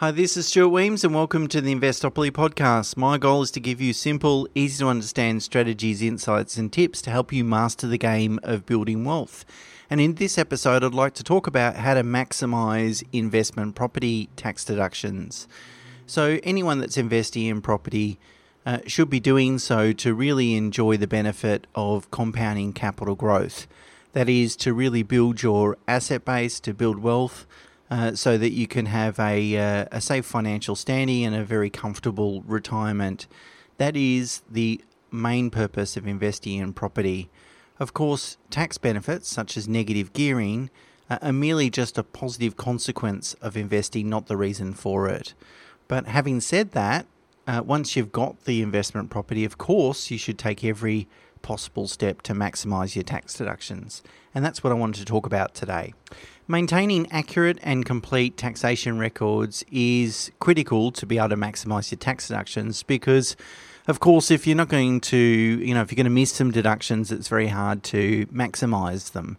Hi, this is Stuart Wemyss, and welcome to the Investopoly podcast. My goal is to give you simple, easy to understand strategies, insights, and tips to help you master the game of building wealth. And in this episode, I'd like to talk about how to maximize investment property tax deductions. So, anyone that's investing in property uh, should be doing so to really enjoy the benefit of compounding capital growth. That is, to really build your asset base, to build wealth uh, so that you can have a, uh, a safe financial standing and a very comfortable retirement. That is the main purpose of investing in property. Of course, tax benefits such as negative gearing are merely just a positive consequence of investing, not the reason for it. But having said that, uh, once you've got the investment property, of course, you should take every possible step to maximize your tax deductions. And that's what I wanted to talk about today. Maintaining accurate and complete taxation records is critical to be able to maximize your tax deductions because of course if you're not going to you know if you're going to miss some deductions it's very hard to maximize them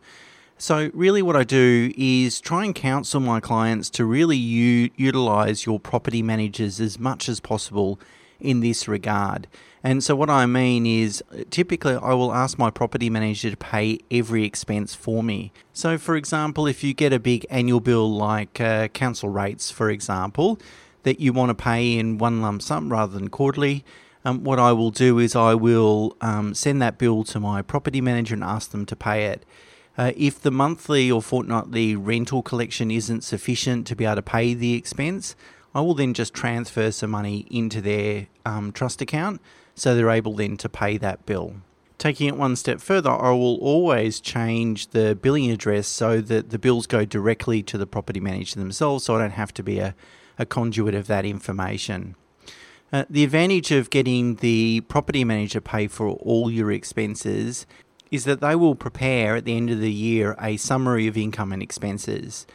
so really what i do is try and counsel my clients to really u- utilize your property managers as much as possible in this regard. And so, what I mean is, typically, I will ask my property manager to pay every expense for me. So, for example, if you get a big annual bill like uh, council rates, for example, that you want to pay in one lump sum rather than quarterly, um, what I will do is I will um, send that bill to my property manager and ask them to pay it. Uh, if the monthly or fortnightly rental collection isn't sufficient to be able to pay the expense, I will then just transfer some money into their um, trust account so they're able then to pay that bill. Taking it one step further, I will always change the billing address so that the bills go directly to the property manager themselves so I don't have to be a, a conduit of that information. Uh, the advantage of getting the property manager pay for all your expenses is that they will prepare at the end of the year a summary of income and expenses.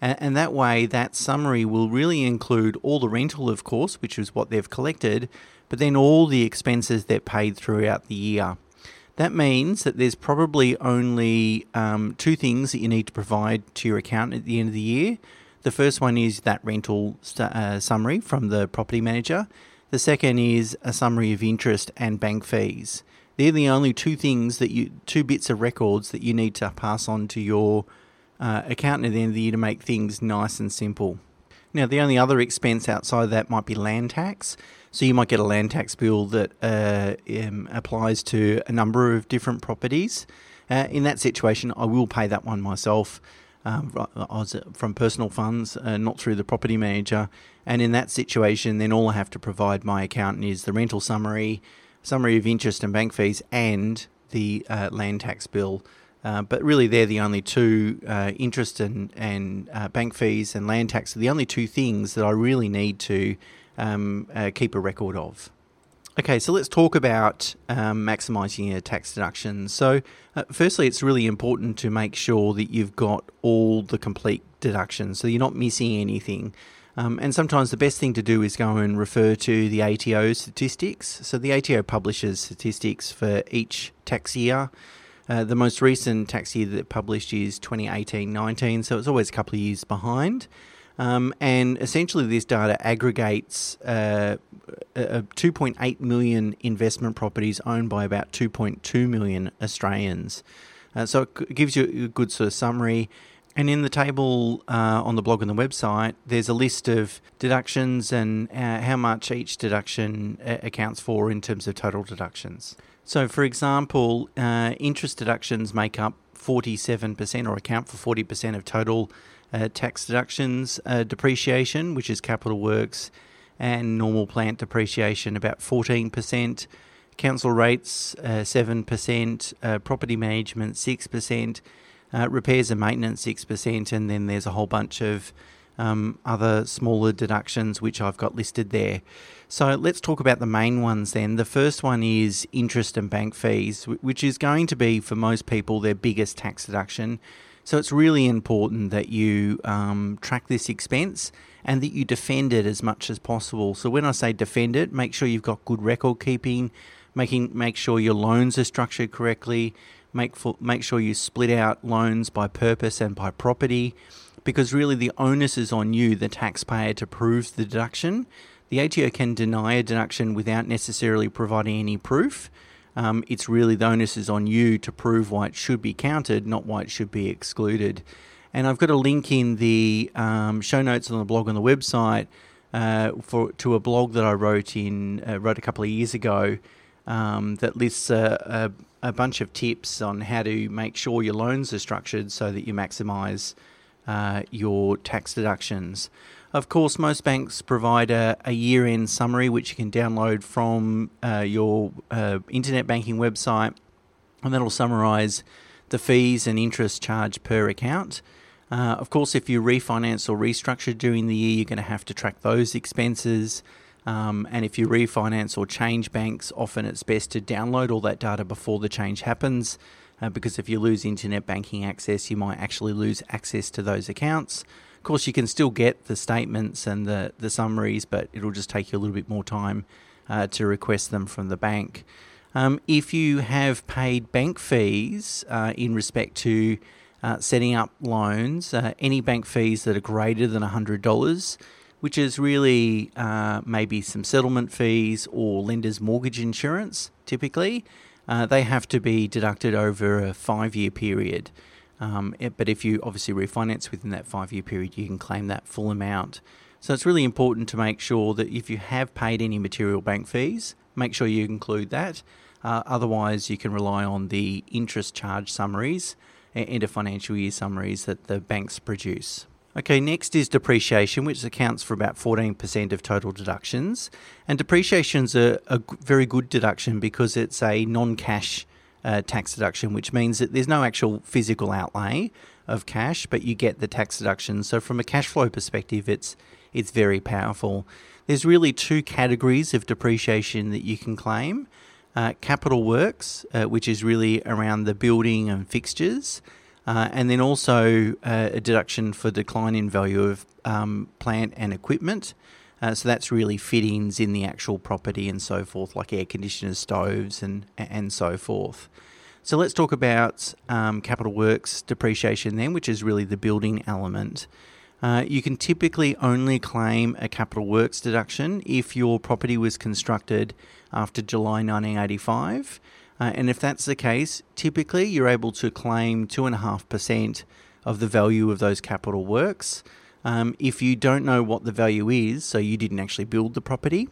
And, that way, that summary will really include all the rental, of course, which is what they've collected, but then all the expenses they've paid throughout the year. That means that there's probably only um, two things that you need to provide to your accountant at the end of the year. The first one is that rental uh, summary from the property manager. The second is a summary of interest and bank fees. They're the only two things that you, two bits of records that you need to pass on to your uh, accountant at the end of the year to make things nice and simple. Now, the only other expense outside of that might be land tax. So you might get a land tax bill that uh, um, applies to a number of different properties. Uh, in that situation, I will pay that one myself um, from personal funds, uh, not through the property manager. And in that situation, then all I have to provide my accountant is the rental summary, summary of interest and bank fees, and the uh, land tax bill uh, but really, they're the only two uh, interest and, and uh, bank fees and land tax are the only two things that I really need to um, uh, keep a record of. Okay, so let's talk about um, maximising your tax deductions. So, uh, firstly, it's really important to make sure that you've got all the complete deductions, so you're not missing anything. Um, and sometimes the best thing to do is go and refer to the ATO statistics. So, the ATO publishes statistics for each tax year. Uh, the most recent tax year that published is 2018 19, so it's always a couple of years behind. Um, and essentially, this data aggregates uh, uh, 2.8 million investment properties owned by about 2.2 million Australians. Uh, so it gives you a good sort of summary. And in the table uh, on the blog and the website, there's a list of deductions and uh, how much each deduction uh, accounts for in terms of total deductions. So, for example, uh, interest deductions make up 47% or account for 40% of total uh, tax deductions. Depreciation, which is capital works, and normal plant depreciation, about 14%. Council rates, 7%. Uh, uh, property management, 6%. Uh, repairs and maintenance, 6%. And then there's a whole bunch of um, other smaller deductions which I've got listed there. So let's talk about the main ones then. The first one is interest and bank fees, which is going to be for most people their biggest tax deduction. So it's really important that you um, track this expense and that you defend it as much as possible. So when I say defend it, make sure you've got good record keeping, making make sure your loans are structured correctly, make for, make sure you split out loans by purpose and by property because really the onus is on you, the taxpayer, to prove the deduction. The ATO can deny a deduction without necessarily providing any proof. Um, it's really the onus is on you to prove why it should be counted, not why it should be excluded. And I've got a link in the um, show notes on the blog on the website uh, for to a blog that I wrote in uh, wrote a couple of years ago um, that lists a, a, a, bunch of tips on how to make sure your loans are structured so that you maximise uh, your tax deductions. Of course, most banks provide a, a year end summary which you can download from uh, your uh, internet banking website, and that'll summarise the fees and interest charged per account. Uh, of course, if you refinance or restructure during the year, you're going to have to track those expenses. Um, and if you refinance or change banks, often it's best to download all that data before the change happens. Uh, because if you lose internet banking access, you might actually lose access to those accounts. Of course, you can still get the statements and the, the summaries, but it'll just take you a little bit more time uh, to request them from the bank. Um, if you have paid bank fees uh, in respect to uh, setting up loans, uh, any bank fees that are greater than $100, which is really uh, maybe some settlement fees or lender's mortgage insurance, typically, uh, they have to be deducted over a five year period. Um, it, but if you obviously refinance within that five year period, you can claim that full amount. So it's really important to make sure that if you have paid any material bank fees, make sure you include that. Uh, otherwise, you can rely on the interest charge summaries and, of financial year summaries that the banks produce. Okay, next is depreciation, which accounts for about 14% of total deductions. And depreciation is a, a very good deduction because it's a non cash uh, tax deduction, which means that there's no actual physical outlay of cash, but you get the tax deduction. So, from a cash flow perspective, it's, it's very powerful. There's really two categories of depreciation that you can claim uh, capital works, uh, which is really around the building and fixtures, uh, and then also uh, a deduction for decline in value of um, plant and equipment. Uh, so that's really fittings in the actual property and so forth, like air conditioners, stoves, and and so forth. So let's talk about um, capital works depreciation then, which is really the building element. Uh, you can typically only claim a capital works deduction if your property was constructed after July 1985. Uh, and if that's the case, typically you're able to claim 2.5% of the value of those capital works. Um, if you don't know what the value is, so you didn't actually build the property,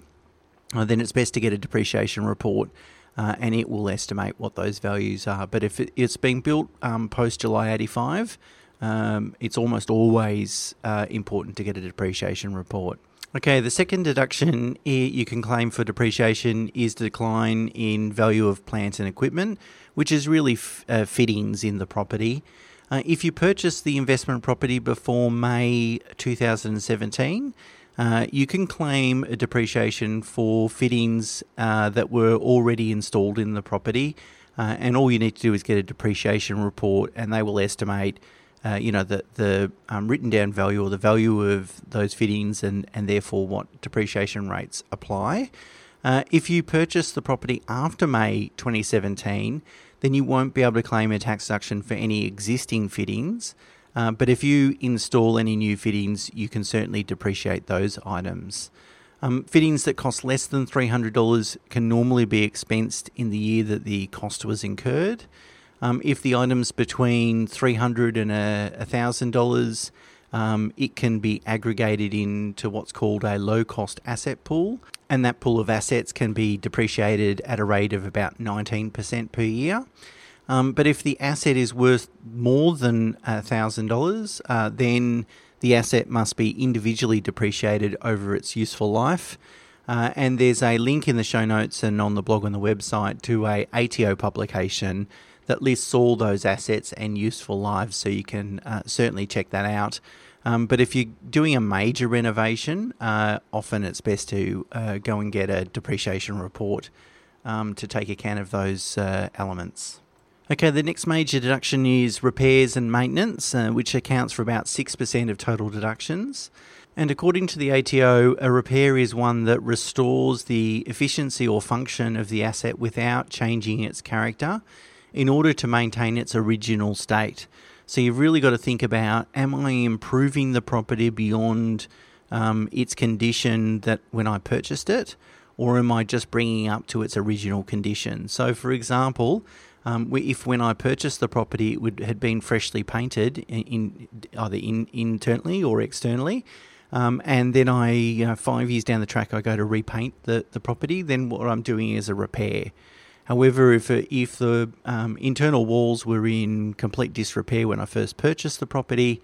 uh, then it's best to get a depreciation report uh, and it will estimate what those values are. But if it, it's being built um, post July 85, um, it's almost always uh, important to get a depreciation report. Okay, the second deduction you can claim for depreciation is the decline in value of plant and equipment, which is really f- uh, fittings in the property. Uh, if you purchase the investment property before May 2017, uh, you can claim a depreciation for fittings uh, that were already installed in the property, uh, and all you need to do is get a depreciation report, and they will estimate uh, you know, the, the um, written down value or the value of those fittings and, and therefore what depreciation rates apply. Uh, if you purchase the property after May 2017, then you won't be able to claim a tax deduction for any existing fittings. Uh, but if you install any new fittings, you can certainly depreciate those items. Um, fittings that cost less than $300 can normally be expensed in the year that the cost was incurred. Um, if the item's between 300 and $1,000, um, it can be aggregated into what's called a low cost asset pool. And that pool of assets can be depreciated at a rate of about 19% per year. Um, but if the asset is worth more than $1,000, uh, then the asset must be individually depreciated over its useful life. Uh, and there's a link in the show notes and on the blog on the website to a ATO publication that lists all those assets and useful lives, so you can uh, certainly check that out. Um, but if you're doing a major renovation, uh, often it's best to uh, go and get a depreciation report um, to take account of those uh, elements. Okay, the next major deduction is repairs and maintenance, uh, which accounts for about 6% of total deductions. And according to the ATO, a repair is one that restores the efficiency or function of the asset without changing its character in order to maintain its original state. So you've really got to think about: Am I improving the property beyond um, its condition that when I purchased it, or am I just bringing up to its original condition? So, for example, um, if when I purchased the property, it would, had been freshly painted in, in either in, internally or externally, um, and then I, you know, five years down the track, I go to repaint the, the property, then what I'm doing is a repair. However, if if the um, internal walls were in complete disrepair when I first purchased the property,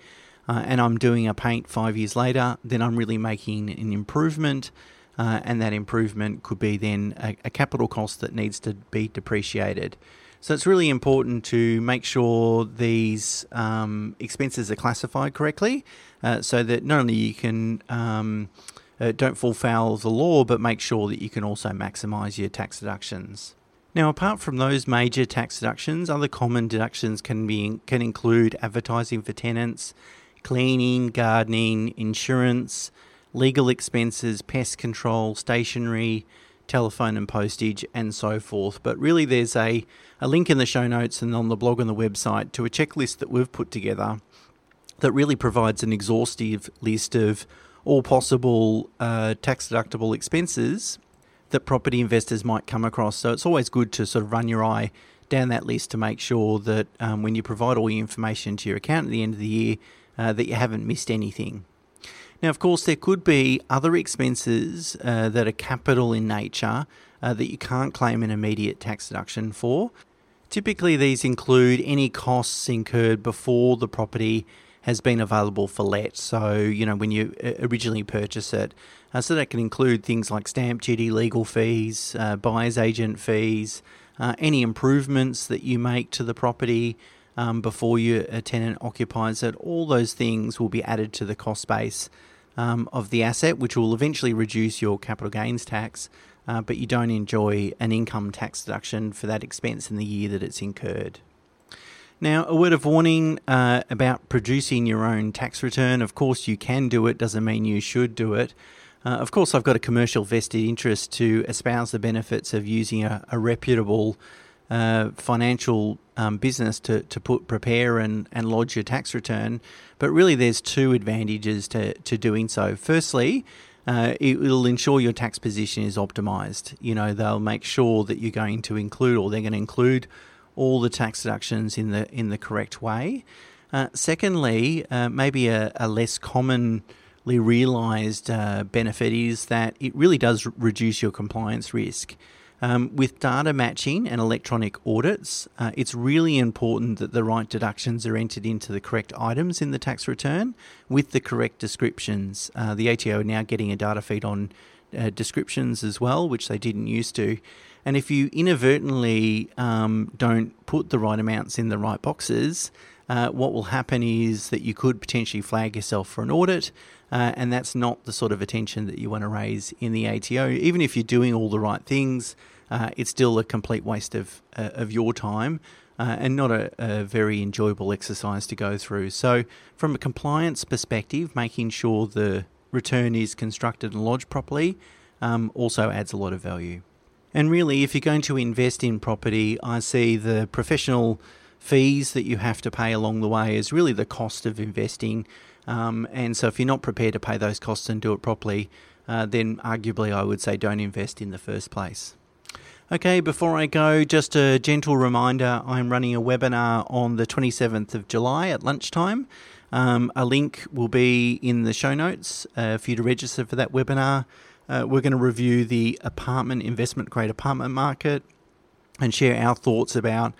uh, and I'm doing a paint five years later, then I'm really making an improvement, uh, and that improvement could be then a, a capital cost that needs to be depreciated. So it's really important to make sure these um, expenses are classified correctly, uh, so that not only you can um, uh, don't fall foul of the law, but make sure that you can also maximise your tax deductions. Now, apart from those major tax deductions, other common deductions can be can include advertising for tenants, cleaning, gardening, insurance, legal expenses, pest control, stationery, telephone and postage, and so forth. But really, there's a, a link in the show notes and on the blog on the website to a checklist that we've put together that really provides an exhaustive list of all possible uh, tax deductible expenses that property investors might come across. So it's always good to sort of run your eye down that list to make sure that um, when you provide all your information to your account at the end of the year, uh, that you haven't missed anything. Now, of course, there could be other expenses uh, that are capital in nature uh, that you can't claim an immediate tax deduction for. Typically, these include any costs incurred before the property has been available for let. So, you know, when you uh, originally purchase it. Uh, so, that can include things like stamp duty, legal fees, uh, buyer's agent fees, uh, any improvements that you make to the property um, before your tenant occupies it. All those things will be added to the cost base um, of the asset, which will eventually reduce your capital gains tax. Uh, but you don't enjoy an income tax deduction for that expense in the year that it's incurred. Now, a word of warning uh, about producing your own tax return. Of course, you can do it, doesn't mean you should do it. Uh, of course, I've got a commercial vested interest to espouse the benefits of using a, a reputable uh, financial um, business to, to put prepare and, and lodge your tax return. But really, there's two advantages to, to doing so. Firstly, uh, it will ensure your tax position is optimized. You know, they'll make sure that you're going to include or they're going to include all the tax deductions in the in the correct way. Uh, secondly, uh, maybe a, a, less commonly realised uh, benefit is that it really does reduce your compliance risk. Um, with data matching and electronic audits, uh, it's really important that the right deductions are entered into the correct items in the tax return with the correct descriptions. Uh, the ATO are now getting a data feed on uh, descriptions as well, which they didn't used to. And if you inadvertently um, don't put the right amounts in the right boxes, uh, what will happen is that you could potentially flag yourself for an audit, uh, and that's not the sort of attention that you want to raise in the ATO. Even if you're doing all the right things, uh, it's still a complete waste of uh, of your time. Uh, and not a, a, very enjoyable exercise to go through. So, from a compliance perspective, making sure the return is constructed and lodged properly um, also adds a lot of value. And really, if you're going to invest in property, I see the professional fees that you have to pay along the way as really the cost of investing. Um, and so, if you're not prepared to pay those costs and do it properly, uh, then arguably I would say don't invest in the first place. Okay, before I go, just a gentle reminder I'm running a webinar on the 27th of July at lunchtime. Um, a link will be in the show notes uh, for you to register for that webinar. Uh, we're going to review the apartment investment grade apartment market and share our thoughts about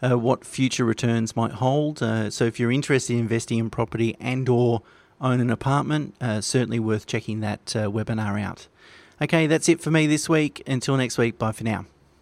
uh, what future returns might hold. Uh, so if you're interested in investing in property and or own an apartment, uh, certainly worth checking that uh, webinar out. Okay, that's it for me this week. Until next week, bye for now.